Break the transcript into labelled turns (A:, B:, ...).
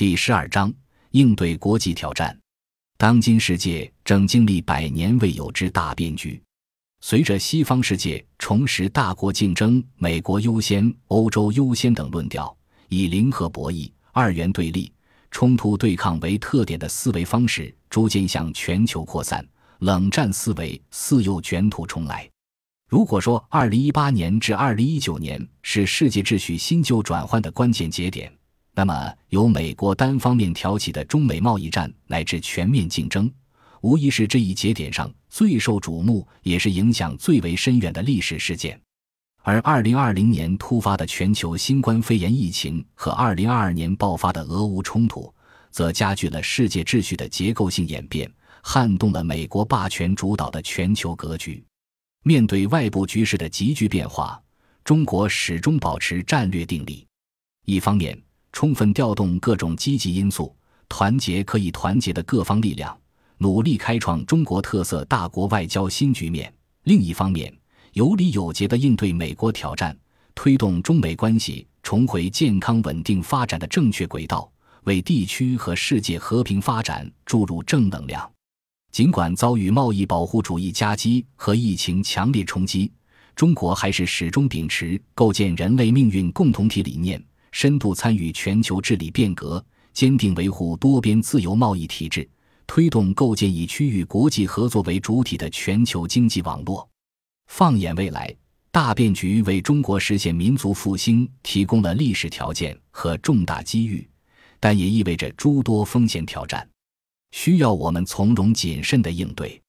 A: 第十二章应对国际挑战。当今世界正经历百年未有之大变局，随着西方世界重拾大国竞争、美国优先、欧洲优先等论调，以零和博弈、二元对立、冲突对抗为特点的思维方式逐渐向全球扩散，冷战思维似又卷土重来。如果说二零一八年至二零一九年是世界秩序新旧转换的关键节点，那么，由美国单方面挑起的中美贸易战乃至全面竞争，无疑是这一节点上最受瞩目，也是影响最为深远的历史事件。而二零二零年突发的全球新冠肺炎疫情和二零二二年爆发的俄乌冲突，则加剧了世界秩序的结构性演变，撼动了美国霸权主导的全球格局。面对外部局势的急剧变化，中国始终保持战略定力，一方面。充分调动各种积极因素，团结可以团结的各方力量，努力开创中国特色大国外交新局面。另一方面，有理有节地应对美国挑战，推动中美关系重回健康稳定发展的正确轨道，为地区和世界和平发展注入正能量。尽管遭遇贸易保护主义夹击和疫情强烈冲击，中国还是始终秉持构建人类命运共同体理念。深度参与全球治理变革，坚定维护多边自由贸易体制，推动构建以区域国际合作为主体的全球经济网络。放眼未来，大变局为中国实现民族复兴提供了历史条件和重大机遇，但也意味着诸多风险挑战，需要我们从容谨慎的应对。